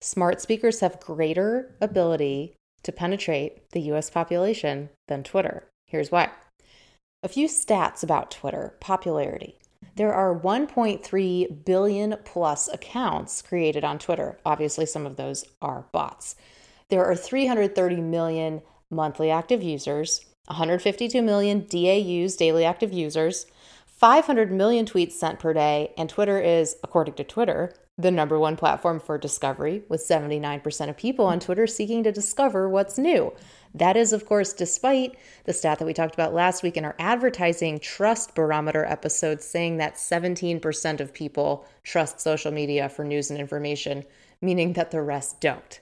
smart speakers have greater ability to penetrate the US population than Twitter. Here's why. A few stats about Twitter popularity. There are 1.3 billion plus accounts created on Twitter. Obviously, some of those are bots. There are 330 million monthly active users, 152 million DAUs, daily active users, 500 million tweets sent per day, and Twitter is, according to Twitter, the number one platform for discovery, with 79% of people on Twitter seeking to discover what's new. That is, of course, despite the stat that we talked about last week in our advertising trust barometer episode, saying that 17% of people trust social media for news and information, meaning that the rest don't.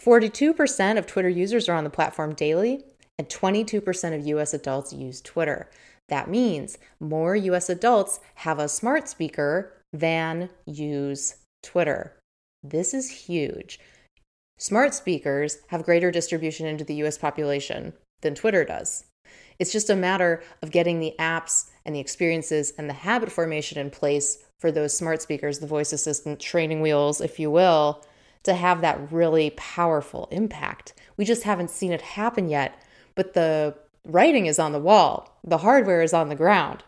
42% of Twitter users are on the platform daily, and 22% of US adults use Twitter. That means more US adults have a smart speaker than use Twitter. This is huge. Smart speakers have greater distribution into the US population than Twitter does. It's just a matter of getting the apps and the experiences and the habit formation in place for those smart speakers, the voice assistant training wheels, if you will, to have that really powerful impact. We just haven't seen it happen yet, but the writing is on the wall, the hardware is on the ground.